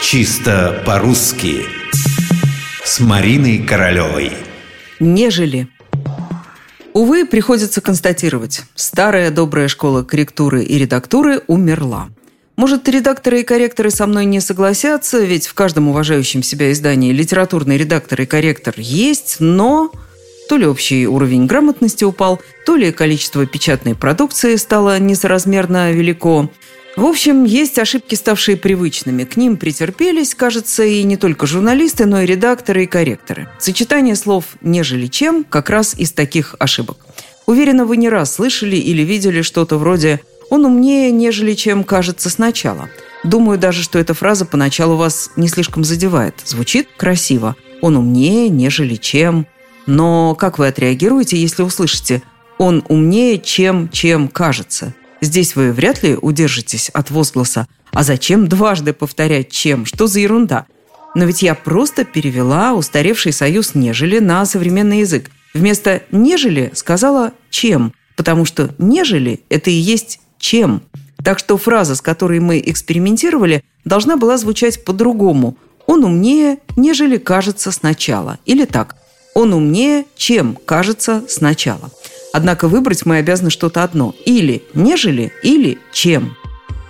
Чисто по-русски С Мариной Королевой Нежели Увы, приходится констатировать, старая добрая школа корректуры и редактуры умерла. Может, редакторы и корректоры со мной не согласятся, ведь в каждом уважающем себя издании литературный редактор и корректор есть, но то ли общий уровень грамотности упал, то ли количество печатной продукции стало несоразмерно велико. В общем, есть ошибки, ставшие привычными. К ним претерпелись, кажется, и не только журналисты, но и редакторы и корректоры. Сочетание слов «нежели чем» как раз из таких ошибок. Уверена, вы не раз слышали или видели что-то вроде «он умнее, нежели чем кажется сначала». Думаю даже, что эта фраза поначалу вас не слишком задевает. Звучит красиво. «Он умнее, нежели чем». Но как вы отреагируете, если услышите «он умнее, чем, чем кажется»? Здесь вы вряд ли удержитесь от возгласа «А зачем дважды повторять чем? Что за ерунда?» Но ведь я просто перевела устаревший союз «нежели» на современный язык. Вместо «нежели» сказала «чем», потому что «нежели» – это и есть «чем». Так что фраза, с которой мы экспериментировали, должна была звучать по-другому. «Он умнее, нежели кажется сначала». Или так – он умнее, чем кажется сначала. Однако выбрать мы обязаны что-то одно. Или нежели, или чем.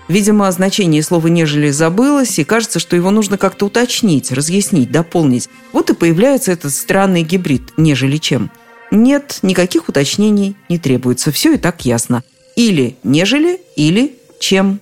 Видимо, значение слова «нежели» забылось, и кажется, что его нужно как-то уточнить, разъяснить, дополнить. Вот и появляется этот странный гибрид «нежели чем». Нет, никаких уточнений не требуется. Все и так ясно. Или нежели, или чем.